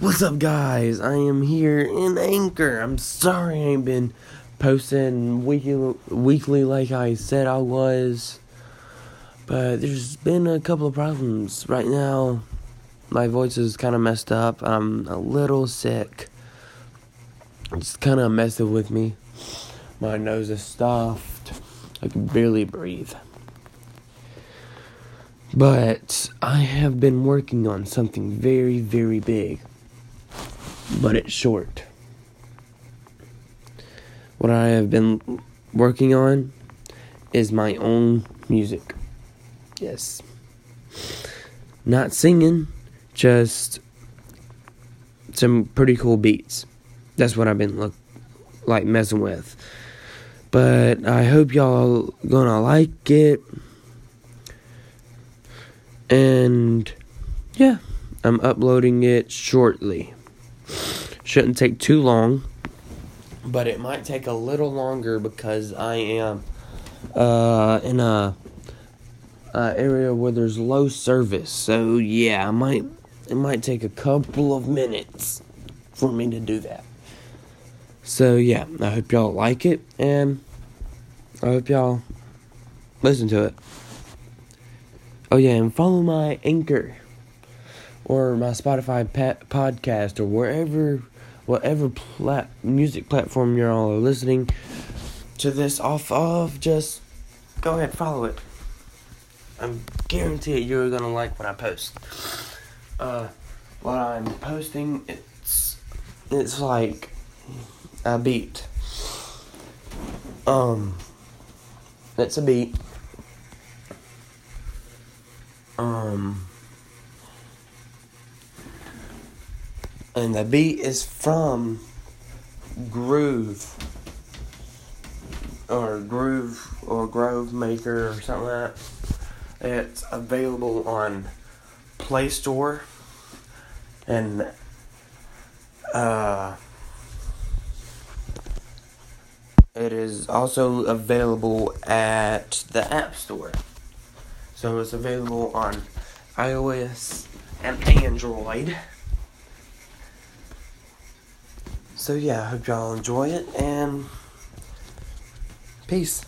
What's up, guys? I am here in Anchor. I'm sorry I ain't been posting weekly, weekly like I said I was, but there's been a couple of problems. Right now, my voice is kind of messed up. I'm a little sick. It's kind of messing with me. My nose is stuffed. I can barely breathe. But I have been working on something very, very big. But it's short. What I have been working on is my own music. Yes. Not singing, just some pretty cool beats. That's what I've been look like messing with. But I hope y'all gonna like it. And yeah, I'm uploading it shortly. Shouldn't take too long, but it might take a little longer because I am uh, in a uh, area where there's low service. So yeah, I might it might take a couple of minutes for me to do that. So yeah, I hope y'all like it and I hope y'all listen to it. Oh yeah, and follow my Anchor or my Spotify podcast or wherever, whatever plat- music platform you're all listening to this off of. Just go ahead, follow it. I'm guaranteed you're gonna like what I post. Uh, what I'm posting, it's it's like a beat. Um, it's a beat um, and the beat is from Groove or Groove or Grove Maker or something like that. It's available on Play Store and uh, it is also available at the App Store. So it's available on iOS and Android. So yeah, I hope y'all enjoy it and peace.